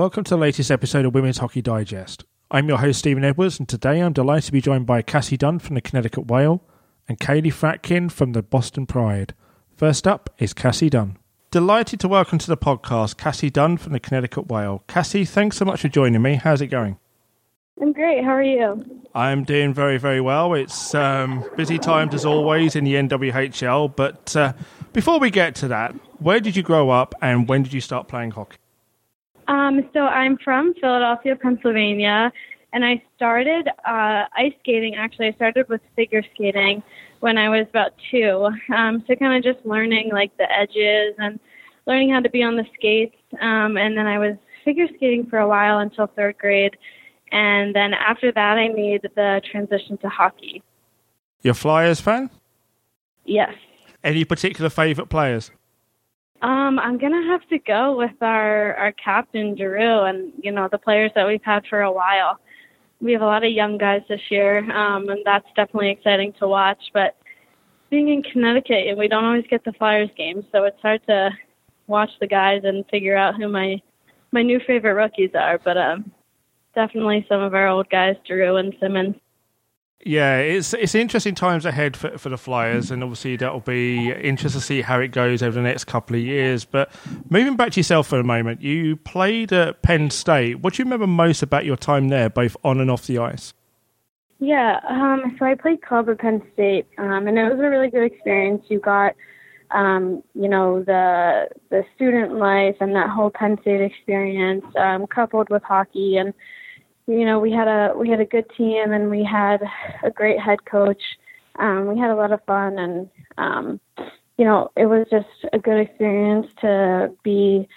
Welcome to the latest episode of Women's Hockey Digest. I'm your host, Stephen Edwards, and today I'm delighted to be joined by Cassie Dunn from the Connecticut Whale and Kaleigh Fratkin from the Boston Pride. First up is Cassie Dunn. Delighted to welcome to the podcast Cassie Dunn from the Connecticut Whale. Cassie, thanks so much for joining me. How's it going? I'm great. How are you? I'm doing very, very well. It's um, busy times as always in the NWHL. But uh, before we get to that, where did you grow up and when did you start playing hockey? Um, so I'm from Philadelphia, Pennsylvania, and I started uh, ice skating. Actually, I started with figure skating when I was about two. Um, so kind of just learning like the edges and learning how to be on the skates. Um, and then I was figure skating for a while until third grade. And then after that, I made the transition to hockey. You're Flyers fan? Yes. Any particular favorite players? Um, I'm gonna have to go with our our captain Giroux, and you know the players that we've had for a while. We have a lot of young guys this year, um, and that's definitely exciting to watch. But being in Connecticut, we don't always get the Flyers games, so it's hard to watch the guys and figure out who my my new favorite rookies are. But um, definitely some of our old guys, Giroux and Simmonds. Yeah, it's it's interesting times ahead for for the Flyers, and obviously that'll be interesting to see how it goes over the next couple of years. But moving back to yourself for a moment, you played at Penn State. What do you remember most about your time there, both on and off the ice? Yeah, um, so I played club at Penn State, um, and it was a really good experience. You got, um, you know, the the student life and that whole Penn State experience, um, coupled with hockey and you know we had a we had a good team and we had a great head coach. Um, we had a lot of fun and um, you know it was just a good experience to be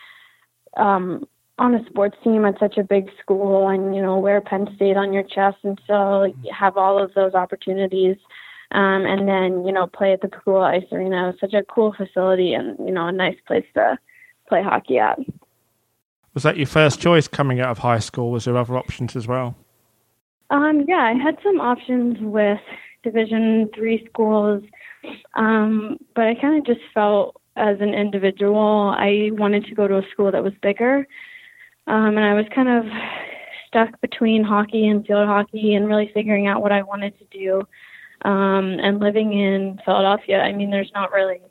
um, on a sports team at such a big school and you know wear Penn State on your chest and still have all of those opportunities. Um, and then you know play at the Pegula Ice Arena. It was such a cool facility and you know a nice place to play hockey at. Was that your first choice coming out of high school? Was there other options as well? Um, yeah, I had some options with Division three schools, um, but I kind of just felt as an individual I wanted to go to a school that was bigger, um, and I was kind of stuck between hockey and field hockey and really figuring out what I wanted to do. Um, and living in Philadelphia, I mean, there's not really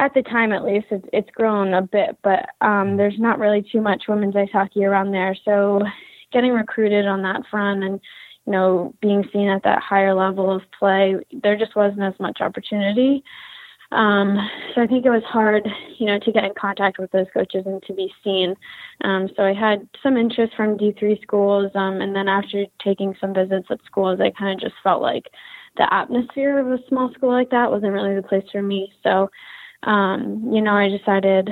at the time at least it's, it's grown a bit but um there's not really too much women's ice hockey around there. So getting recruited on that front and you know being seen at that higher level of play there just wasn't as much opportunity. Um so i think it was hard you know to get in contact with those coaches and to be seen. Um so i had some interest from d3 schools um and then after taking some visits at schools i kind of just felt like the atmosphere of a small school like that wasn't really the place for me. So um, you know, I decided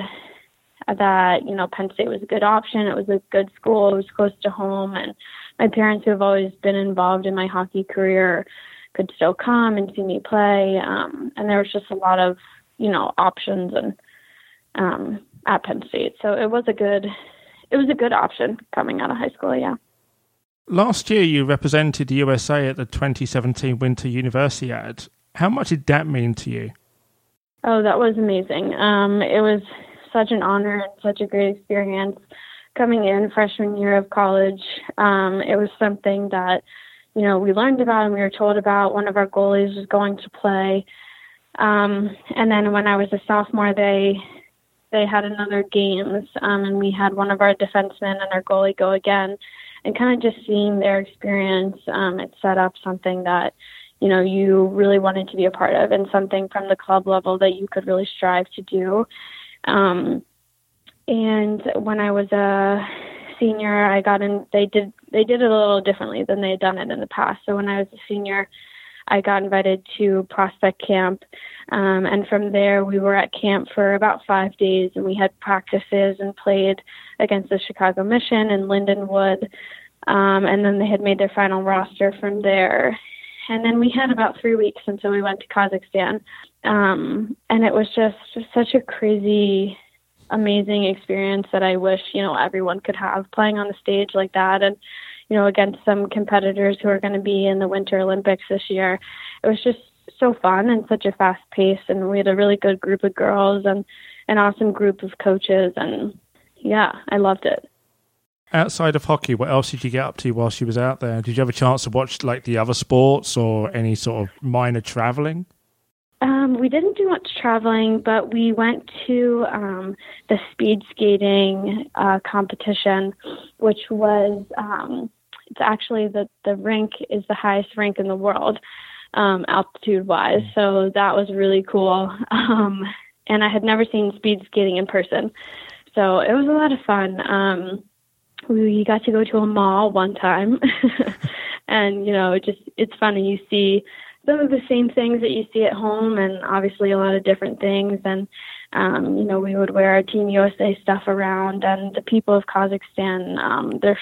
that, you know, Penn State was a good option. It was a good school. It was close to home. And my parents, who have always been involved in my hockey career, could still come and see me play. Um, and there was just a lot of, you know, options and um, at Penn State. So it was a good, it was a good option coming out of high school. Yeah. Last year, you represented the USA at the 2017 Winter Universiade. How much did that mean to you? Oh, that was amazing. Um, it was such an honor and such a great experience coming in freshman year of college. Um, it was something that, you know, we learned about and we were told about. One of our goalies was going to play. Um, and then when I was a sophomore, they they had another games, um, and we had one of our defensemen and our goalie go again, and kind of just seeing their experience, um, it set up something that you know you really wanted to be a part of and something from the club level that you could really strive to do. Um and when i was a senior i got in they did they did it a little differently than they had done it in the past. So when i was a senior i got invited to prospect camp. Um, and from there we were at camp for about five days and we had practices and played against the chicago mission and lindenwood. Um, and then they had made their final roster from there and then we had about three weeks until we went to Kazakhstan. Um, and it was just, just such a crazy, amazing experience that I wish, you know, everyone could have playing on the stage like that. And, you know, against some competitors who are going to be in the Winter Olympics this year. It was just so fun and such a fast pace. And we had a really good group of girls and an awesome group of coaches. And yeah, I loved it. Outside of hockey, what else did you get up to while she was out there? Did you have a chance to watch like the other sports or any sort of minor traveling? Um, we didn't do much traveling, but we went to um, the speed skating uh, competition, which was um, it's actually the the rink is the highest rink in the world um, altitude wise. So that was really cool. Um, and I had never seen speed skating in person, so it was a lot of fun. We got to go to a mall one time, and you know, just it's funny. You see some of the same things that you see at home, and obviously a lot of different things. And um, you know, we would wear our Team USA stuff around, and the people of Kazakhstan, um, they're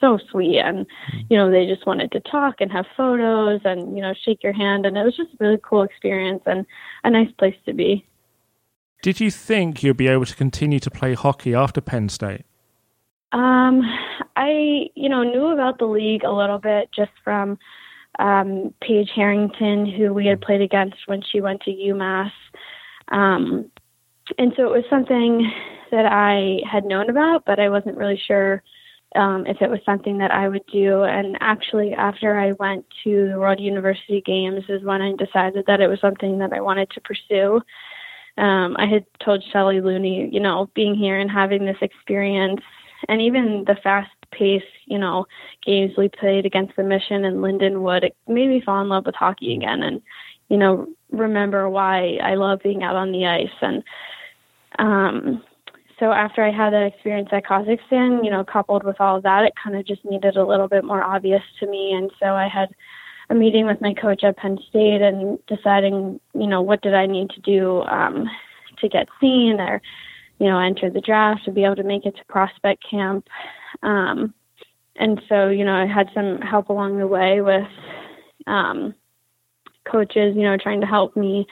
so sweet, and you know, they just wanted to talk and have photos, and you know, shake your hand, and it was just a really cool experience and a nice place to be. Did you think you'd be able to continue to play hockey after Penn State? Um, I, you know, knew about the league a little bit just from um, Paige Harrington, who we had played against when she went to UMass. Um, and so it was something that I had known about, but I wasn't really sure um, if it was something that I would do. And actually, after I went to the World University Games, is when I decided that it was something that I wanted to pursue. Um, I had told Shelley Looney, you know, being here and having this experience and even the fast pace, you know, games we played against the Mission and Lindenwood, it made me fall in love with hockey again and, you know, remember why I love being out on the ice. And um so after I had that experience at Kazakhstan, you know, coupled with all of that, it kind of just needed a little bit more obvious to me. And so I had a meeting with my coach at Penn State and deciding, you know, what did I need to do um, to get seen or you know, enter the draft to be able to make it to prospect camp. Um, and so, you know, I had some help along the way with um, coaches, you know, trying to help me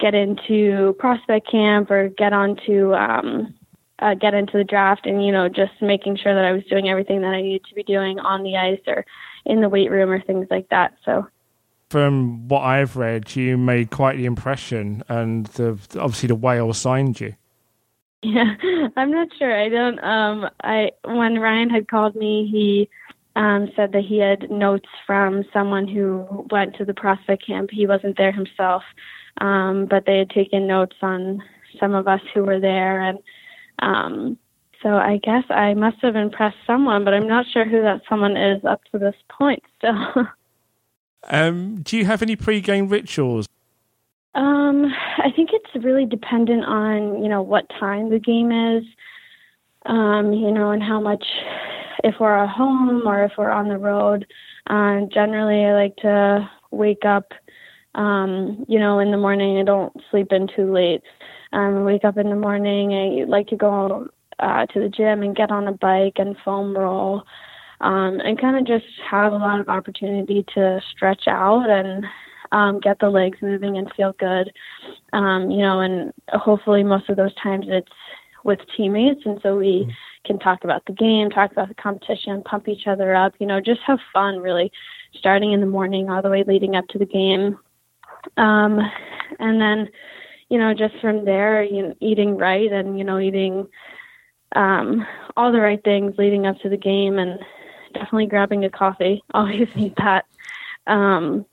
get into prospect camp or get onto um, uh, get into the draft, and you know, just making sure that I was doing everything that I needed to be doing on the ice or in the weight room or things like that. So from what I've read, you made quite the impression, and the, obviously the whale signed you. Yeah, I'm not sure. I don't. Um, I when Ryan had called me, he um, said that he had notes from someone who went to the prospect camp. He wasn't there himself, um, but they had taken notes on some of us who were there, and um, so I guess I must have impressed someone, but I'm not sure who that someone is up to this point. Still. um, do you have any pre-game rituals? Um, I think it's really dependent on you know what time the game is, um, you know, and how much if we're at home or if we're on the road. Uh, generally, I like to wake up, um, you know, in the morning. I don't sleep in too late. Um, wake up in the morning. I like to go uh, to the gym and get on a bike and foam roll, um, and kind of just have a lot of opportunity to stretch out and um, get the legs moving and feel good. Um, you know, and hopefully most of those times it's with teammates, and so we mm-hmm. can talk about the game, talk about the competition, pump each other up. You know, just have fun. Really, starting in the morning all the way leading up to the game, um, and then you know just from there, you know, eating right and you know eating um, all the right things leading up to the game and definitely grabbing a coffee. Always need that. Um,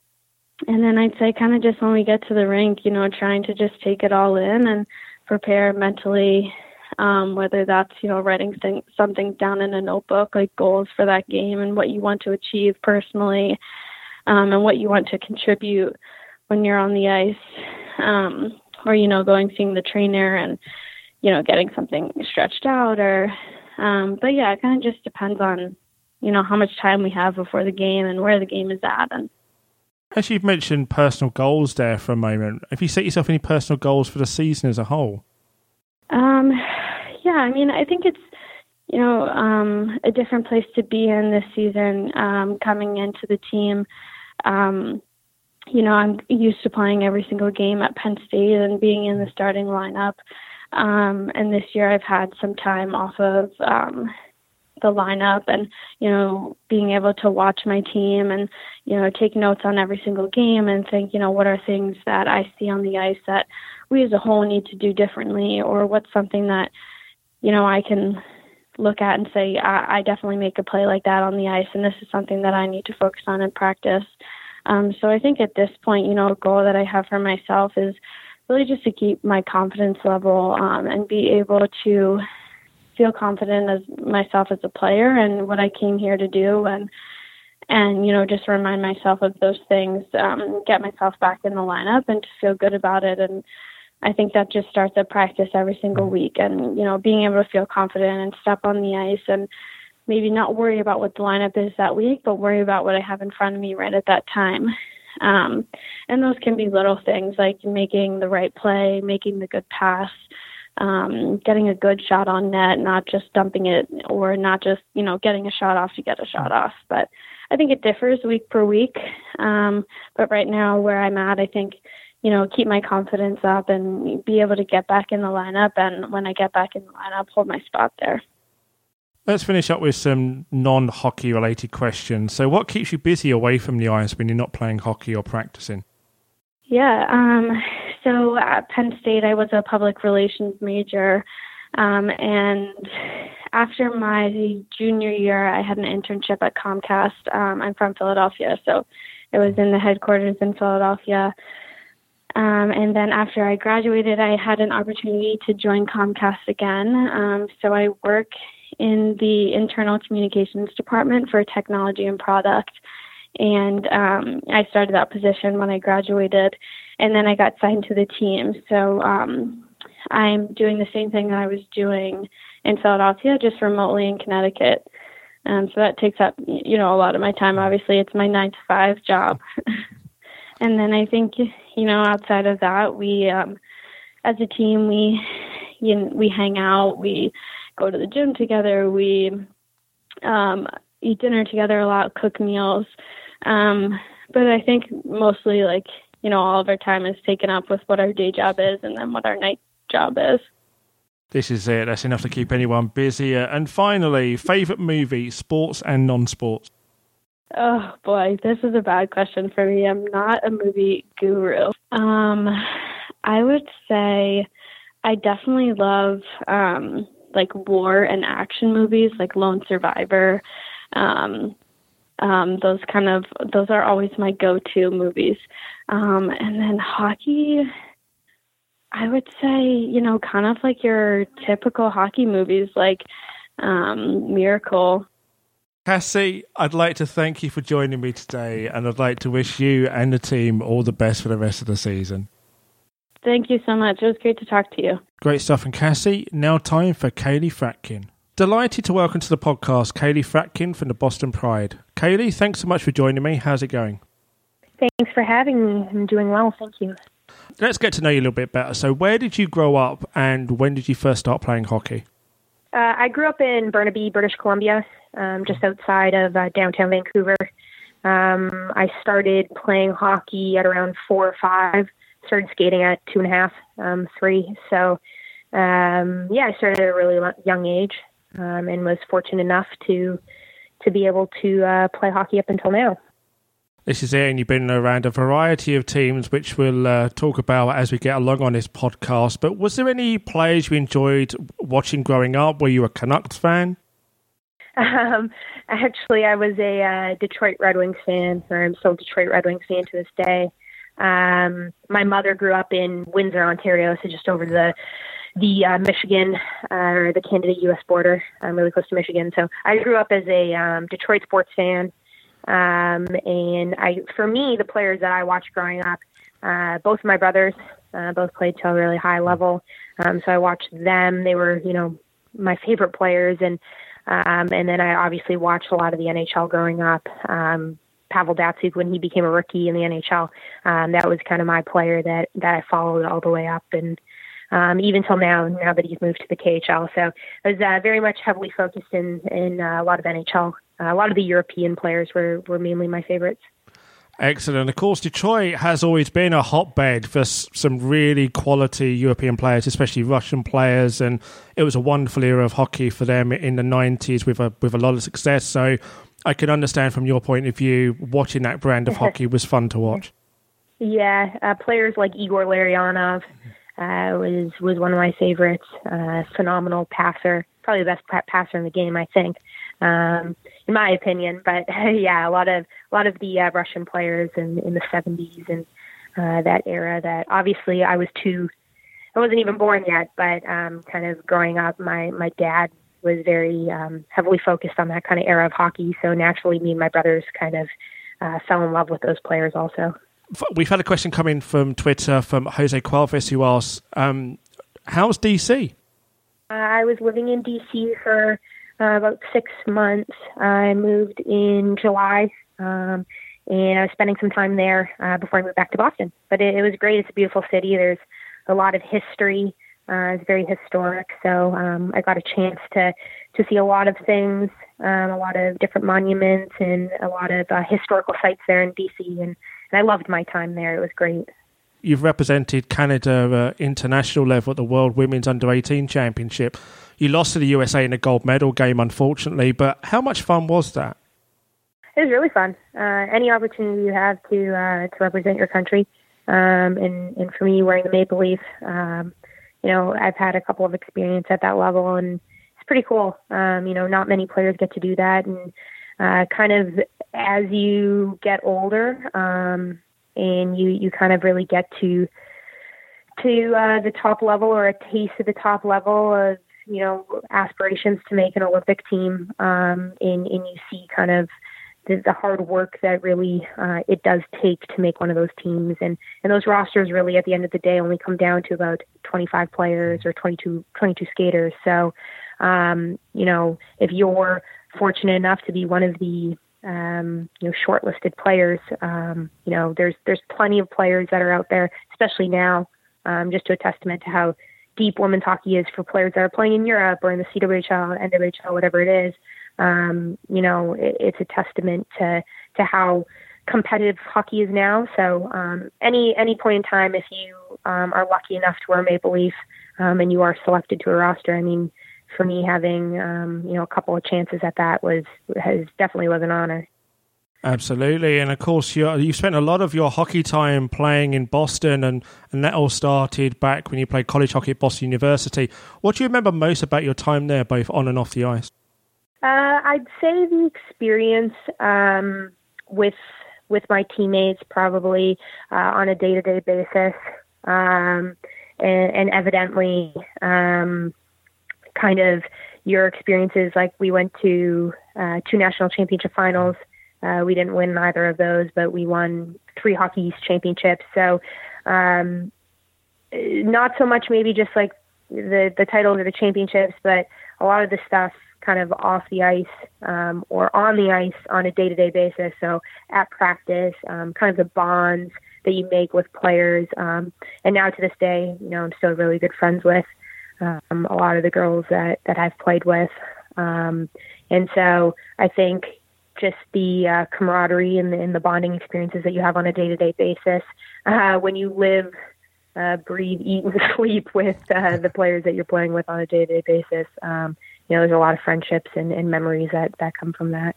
and then I'd say kind of just when we get to the rink, you know, trying to just take it all in and prepare mentally, um, whether that's, you know, writing th- something down in a notebook, like goals for that game and what you want to achieve personally, um, and what you want to contribute when you're on the ice, um, or, you know, going seeing the trainer and, you know, getting something stretched out or, um, but yeah, it kind of just depends on, you know, how much time we have before the game and where the game is at and, as you've mentioned personal goals there for a moment, have you set yourself any personal goals for the season as a whole? Um, yeah, I mean, I think it's you know um, a different place to be in this season. Um, coming into the team, um, you know, I'm used to playing every single game at Penn State and being in the starting lineup. Um, and this year, I've had some time off of um, the lineup and you know being able to watch my team and you know take notes on every single game and think you know what are things that I see on the ice that we as a whole need to do differently or what's something that you know I can look at and say, I, I definitely make a play like that on the ice, and this is something that I need to focus on in practice. Um, so I think at this point, you know, a goal that I have for myself is really just to keep my confidence level um, and be able to feel confident as myself as a player and what I came here to do and and you know just remind myself of those things um, get myself back in the lineup and to feel good about it. And I think that just starts at practice every single week and you know being able to feel confident and step on the ice and maybe not worry about what the lineup is that week but worry about what I have in front of me right at that time. Um, and those can be little things like making the right play making the good pass um, getting a good shot on net not just dumping it or not just you know getting a shot off to get a shot off but I think it differs week per week. Um, but right now, where I'm at, I think, you know, keep my confidence up and be able to get back in the lineup. And when I get back in the lineup, hold my spot there. Let's finish up with some non hockey related questions. So, what keeps you busy away from the ice when you're not playing hockey or practicing? Yeah. Um, so, at Penn State, I was a public relations major. Um, and after my junior year, I had an internship at Comcast. Um, I'm from Philadelphia, so it was in the headquarters in Philadelphia. Um, and then after I graduated, I had an opportunity to join Comcast again. Um, so I work in the internal communications department for technology and product. And um, I started that position when I graduated, and then I got signed to the team. So um, I'm doing the same thing that I was doing in Philadelphia, just remotely in Connecticut. Um, so that takes up, you know, a lot of my time. Obviously, it's my nine to five job. and then I think, you know, outside of that, we, um, as a team, we, you know, we hang out, we go to the gym together, we um, eat dinner together a lot, cook meals. Um, but I think mostly, like, you know, all of our time is taken up with what our day job is and then what our night job is. This is it. That's enough to keep anyone busy. And finally, favorite movie, sports and non-sports. Oh boy, this is a bad question for me. I'm not a movie guru. Um, I would say I definitely love um, like war and action movies, like Lone Survivor. Um, um, those kind of those are always my go-to movies. Um, and then hockey, I would say, you know, kind of like your typical hockey movies like um, Miracle. Cassie, I'd like to thank you for joining me today, and I'd like to wish you and the team all the best for the rest of the season. Thank you so much. It was great to talk to you. Great stuff. And Cassie, now time for Kaleigh Fratkin. Delighted to welcome to the podcast Kaleigh Fratkin from the Boston Pride. Kaleigh, thanks so much for joining me. How's it going? Thanks for having me. I'm doing well. Thank you let's get to know you a little bit better. So, where did you grow up, and when did you first start playing hockey? Uh, I grew up in Burnaby, British Columbia, um, just outside of uh, downtown Vancouver. Um, I started playing hockey at around four or five. Started skating at two and a half, um, three. So, um, yeah, I started at a really young age, um, and was fortunate enough to to be able to uh, play hockey up until now. This is it, and you've been around a variety of teams, which we'll uh, talk about as we get along on this podcast. But was there any players you enjoyed watching growing up? Were you a Canucks fan? Um, actually, I was a uh, Detroit Red Wings fan, or I'm still a Detroit Red Wings fan to this day. Um, my mother grew up in Windsor, Ontario, so just over the the uh, Michigan uh, or the Canada-U.S. border, I'm really close to Michigan. So I grew up as a um, Detroit sports fan. Um, and I, for me, the players that I watched growing up, uh, both of my brothers, uh, both played to a really high level. Um, so I watched them. They were, you know, my favorite players. And, um, and then I obviously watched a lot of the NHL growing up. Um, Pavel Datsyuk when he became a rookie in the NHL. Um, that was kind of my player that that I followed all the way up, and um, even till now. Now that he's moved to the KHL, so I was uh, very much heavily focused in in uh, a lot of NHL uh, a lot of the European players were, were mainly my favorites. Excellent. Of course, Detroit has always been a hotbed for some really quality European players, especially Russian players, and it was a wonderful era of hockey for them in the nineties with a with a lot of success. So, I can understand from your point of view, watching that brand of hockey was fun to watch. Yeah, uh, players like Igor Larionov uh, was was one of my favorites. Uh, phenomenal passer probably the best passer in the game, I think, um, in my opinion. But yeah, a lot of a lot of the uh, Russian players in in the 70s and uh, that era. That obviously I was too, I wasn't even born yet, but um, kind of growing up, my my dad was very um, heavily focused on that kind of era of hockey. So naturally, me and my brothers kind of uh, fell in love with those players also. We've had a question come in from Twitter from Jose Cualves who asks, um, "How's DC?" I was living in DC for uh, about six months. I moved in July, um, and I was spending some time there uh, before I moved back to Boston. But it, it was great. It's a beautiful city. There's a lot of history. Uh, it's very historic, so um, I got a chance to to see a lot of things, um, a lot of different monuments, and a lot of uh, historical sites there in DC. And, and I loved my time there. It was great. You've represented Canada uh, international level at the World Women's Under 18 Championship. You lost to the USA in a gold medal game, unfortunately. But how much fun was that? It was really fun. Uh, any opportunity you have to uh, to represent your country, um, and and for me, wearing the maple leaf. Um, you know, I've had a couple of experience at that level, and it's pretty cool. Um, you know, not many players get to do that, and uh, kind of as you get older, um, and you you kind of really get to to uh, the top level or a taste of the top level of you know aspirations to make an Olympic team, um, and and you see kind of the, the hard work that really uh, it does take to make one of those teams. And, and those rosters really, at the end of the day, only come down to about 25 players or 22, 22 skaters. So, um, you know, if you're fortunate enough to be one of the um, you know shortlisted players, um, you know, there's there's plenty of players that are out there, especially now. Um, just to a testament to how deep women's hockey is for players that are playing in Europe or in the CWHL, NWHL, whatever it is um, you know, it, it's a testament to to how competitive hockey is now. So um, any any point in time, if you um, are lucky enough to wear maple leaf um, and you are selected to a roster, I mean, for me, having um, you know a couple of chances at that was has definitely was an honor. Absolutely, and of course you you spent a lot of your hockey time playing in Boston, and and that all started back when you played college hockey at Boston University. What do you remember most about your time there, both on and off the ice? Uh, I'd say the experience um, with with my teammates probably uh, on a day to day basis, um, and, and, evidently, um, kind of your experiences. Like we went to uh, two national championship finals. Uh, we didn't win either of those, but we won three Hockey East championships. So, um, not so much maybe just like the the titles or the championships, but a lot of the stuff kind of off the ice um, or on the ice on a day to day basis. So at practice, um, kind of the bonds that you make with players. Um, and now to this day, you know, I'm still really good friends with um, a lot of the girls that, that I've played with. Um, and so I think just the uh, camaraderie and the, and the bonding experiences that you have on a day to day basis uh, when you live uh, breathe, eat, and sleep with uh, the players that you're playing with on a day to day basis. Um, you know, there's a lot of friendships and, and memories that, that come from that.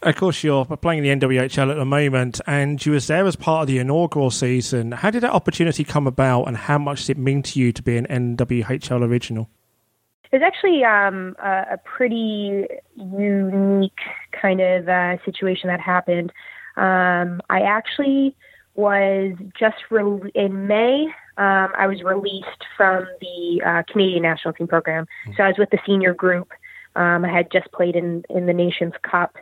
Of course, you're playing in the NWHL at the moment, and you was there as part of the inaugural season. How did that opportunity come about, and how much does it mean to you to be an NWHL original? It's actually um, a, a, pretty unique kind of uh, situation that happened. Um, I actually was just re- in May. Um, I was released from the uh, Canadian national team program, mm-hmm. so I was with the senior group. Um, I had just played in in the Nations Cup,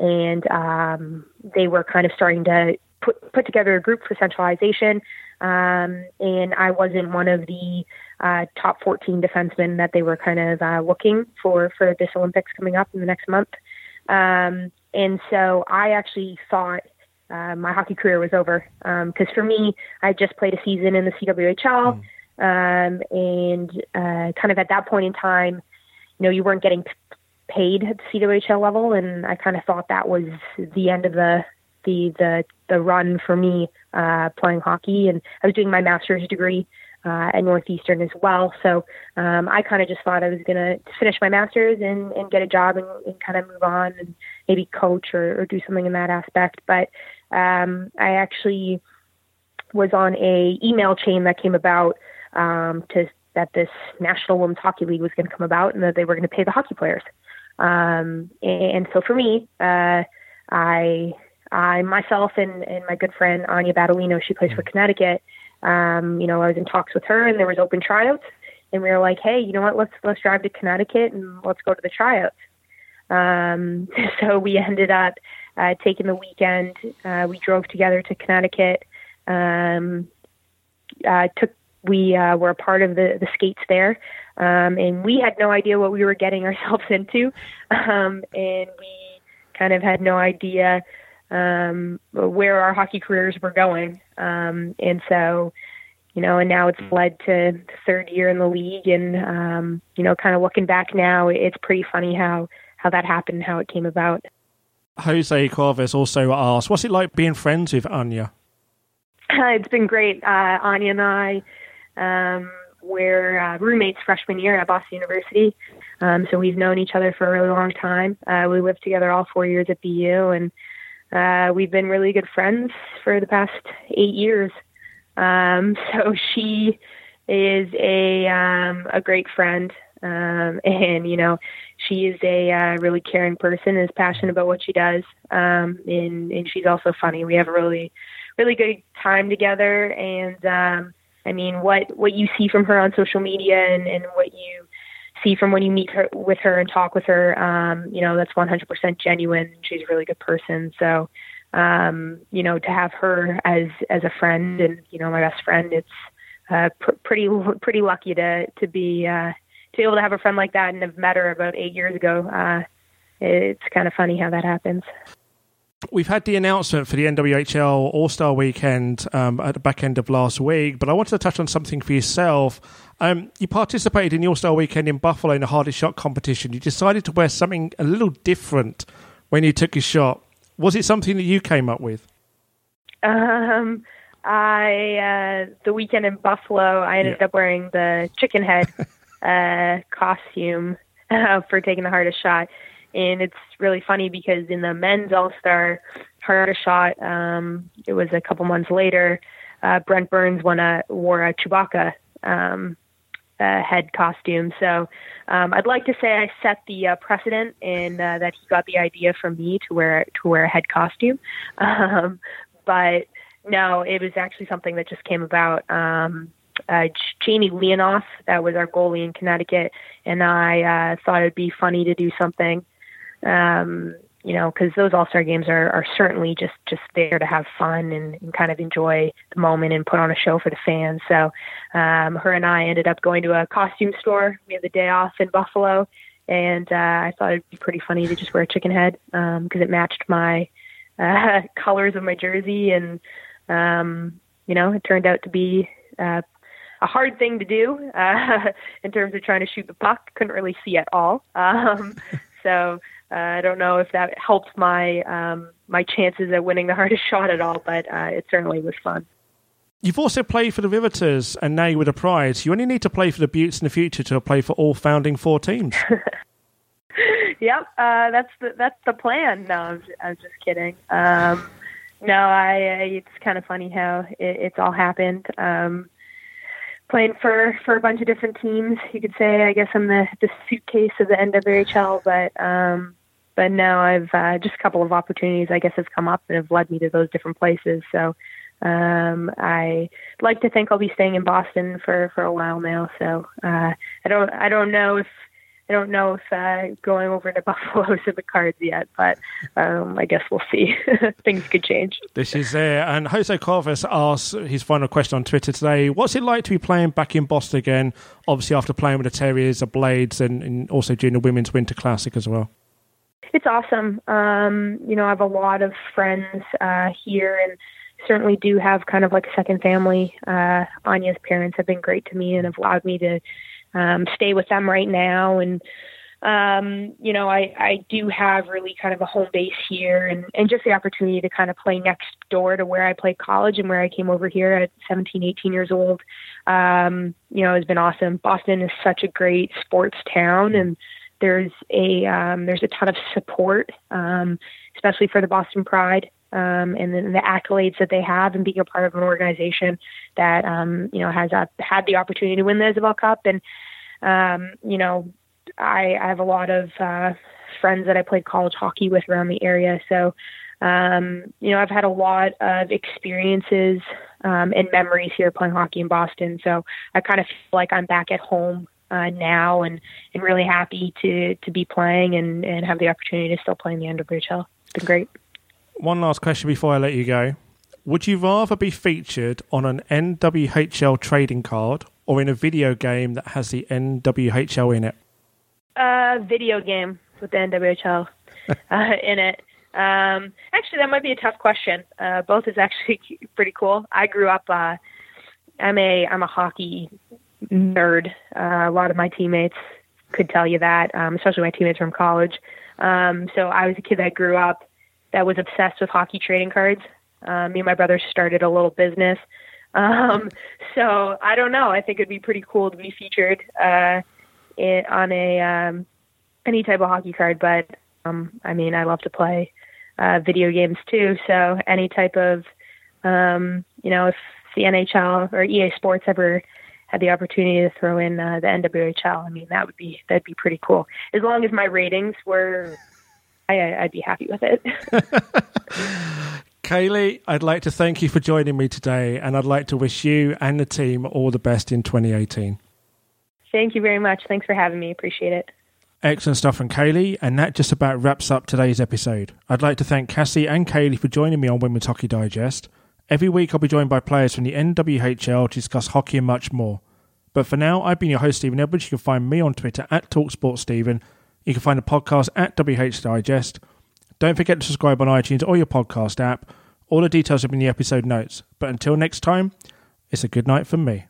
and um, they were kind of starting to put put together a group for centralization. Um, and I wasn't one of the uh, top 14 defensemen that they were kind of uh, looking for for this Olympics coming up in the next month. Um, and so I actually thought uh, my hockey career was over. Because um, for me, I just played a season in the CWHL, mm. um, and uh, kind of at that point in time, you know, you weren't getting paid at the CWHL level, and I kind of thought that was the end of the the the the run for me uh, playing hockey. And I was doing my master's degree uh, at Northeastern as well. So um, I kind of just thought I was going to finish my master's and, and get a job and, and kind of move on and maybe coach or, or do something in that aspect. But um, I actually was on a email chain that came about um, to that this National Women's Hockey League was going to come about and that they were going to pay the hockey players. Um, and so for me, uh, I, I myself and, and my good friend Anya Battaglino, she plays for Connecticut. Um, you know, I was in talks with her, and there was open tryouts, and we were like, hey, you know what? Let's let's drive to Connecticut and let's go to the tryouts. Um, so we ended up uh, taking the weekend. Uh, we drove together to Connecticut. Um, uh, took we uh, were a part of the the skates there, um, and we had no idea what we were getting ourselves into, um, and we kind of had no idea um, where our hockey careers were going, um, and so. You know, and now it's led to the third year in the league, and um, you know, kind of looking back now, it's pretty funny how how that happened, and how it came about. Jose Corvus also asked, "What's it like being friends with Anya?" it's been great. Uh, Anya and I um, we're uh, roommates freshman year at Boston University, um, so we've known each other for a really long time. Uh, we lived together all four years at BU, and uh, we've been really good friends for the past eight years. Um, so she is a um, a great friend, um, and you know she is a uh, really caring person, is passionate about what she does, um, and and she's also funny. We have a really really good time together, and um, I mean, what what you see from her on social media and, and what you see from when you meet her with her and talk with her, um, you know, that's 100% genuine. She's a really good person. So, um, you know, to have her as as a friend and you know my best friend, it's uh, pr- pretty pretty lucky to to be uh, to be able to have a friend like that and have met her about eight years ago. Uh, it's kind of funny how that happens. We've had the announcement for the NWHL All Star Weekend um, at the back end of last week, but I wanted to touch on something for yourself. Um, you participated in the All Star Weekend in Buffalo in the hardest shot competition. You decided to wear something a little different when you took your shot. Was it something that you came up with? Um, I uh, the weekend in Buffalo, I ended yeah. up wearing the chicken head uh, costume uh, for taking the hardest shot and it's really funny because in the men's All Star hardest shot, um, it was a couple months later. Uh, Brent Burns won a wore a Chewbacca um, uh, head costume. So um, I'd like to say I set the uh, precedent, and uh, that he got the idea from me to wear to wear a head costume. Um, but no, it was actually something that just came about. Um, uh, Jaimie Leonoff, that was our goalie in Connecticut, and I uh, thought it'd be funny to do something um, you know, because those All Star games are, are certainly just just there to have fun and, and kind of enjoy the moment and put on a show for the fans. So, um, her and I ended up going to a costume store. We had the day off in Buffalo, and uh, I thought it'd be pretty funny to just wear a chicken head because um, it matched my uh, colors of my jersey, and um, you know, it turned out to be. Uh, a hard thing to do uh, in terms of trying to shoot the puck. Couldn't really see at all. Um, so uh, I don't know if that helped my um, my chances at winning the hardest shot at all, but uh, it certainly was fun. You've also played for the Riveters and now you're with the Pride. You only need to play for the Beauts in the future to play for all founding four teams. yep, uh, that's the that's the plan. No, I'm, I'm just kidding. Um, no, I, I it's kind of funny how it, it's all happened. Um, playing for for a bunch of different teams, you could say. I guess I'm the the suitcase of the NWHL, but um, but now I've uh, just a couple of opportunities I guess have come up and have led me to those different places. So um, I like to think I'll be staying in Boston for for a while now. So uh, I don't I don't know if I don't know if uh, going over to Buffalo is in the cards yet, but um, I guess we'll see. Things could change. This is there. And Jose Corvus asked his final question on Twitter today What's it like to be playing back in Boston again? Obviously, after playing with the Terriers, the Blades, and, and also during the Women's Winter Classic as well it's awesome. Um, you know, I have a lot of friends uh, here and certainly do have kind of like a second family. Uh, Anya's parents have been great to me and have allowed me to um, stay with them right now. And, um, you know, I, I do have really kind of a home base here and, and just the opportunity to kind of play next door to where I played college and where I came over here at 17, 18 years old. Um, you know, has been awesome. Boston is such a great sports town and, there's a um, there's a ton of support, um, especially for the Boston Pride. um, and then the accolades that they have, and being a part of an organization that um, you know has uh, had the opportunity to win the Isobel Cup. And um, you know, I, I have a lot of uh, friends that I played college hockey with around the area, so um, you know, I've had a lot of experiences um, and memories here playing hockey in Boston. So I kind of feel like I'm back at home uh, now and, and really happy to, to be playing and, and have the opportunity to still play in the NWHL. It's been great. One last question before I let you go. Would you rather be featured on an NWHL trading card or in a video game that has the NWHL in it? A uh, video game with the NWHL uh, in it. Um, actually, that might be a tough question. Uh, both is actually pretty cool. I grew up. Uh, I'm a I'm a hockey nerd. Uh, a lot of my teammates could tell you that, um, especially my teammates from college. Um, so I was a kid that grew up that was obsessed with hockey trading cards. Uh, me and my brother started a little business. Um, so I don't know. I think it'd be pretty cool to be featured uh, in, on a um, any type of hockey card. But um, I mean, I love to play uh, video games too. So any type of, um, you know, if the NHL or EA Sports ever had the opportunity to throw in uh, the NWHL, I mean, that would be that'd be pretty cool. As long as my ratings were, I, I'd be happy with it. Kaleigh, I'd like to thank you for joining me today, and I'd like to wish you and the team all the best in 2018. Thank you very much. Thanks for having me. Appreciate it. Excellent stuff from Kaleigh, and that just about wraps up today's episode. I'd like to thank Cassie and Kaleigh for joining me on Women's Hockey Digest. Every week I'll be joined by players from the NWHL to discuss hockey and much more. But for now, I've been your host, Stephen Edwards. You can find me on Twitter at TalkSportStephen. You can find the podcast at WH Digest. Don't forget to subscribe on iTunes or your podcast app. All the details are in the episode notes. But until next time, it's a good night from me.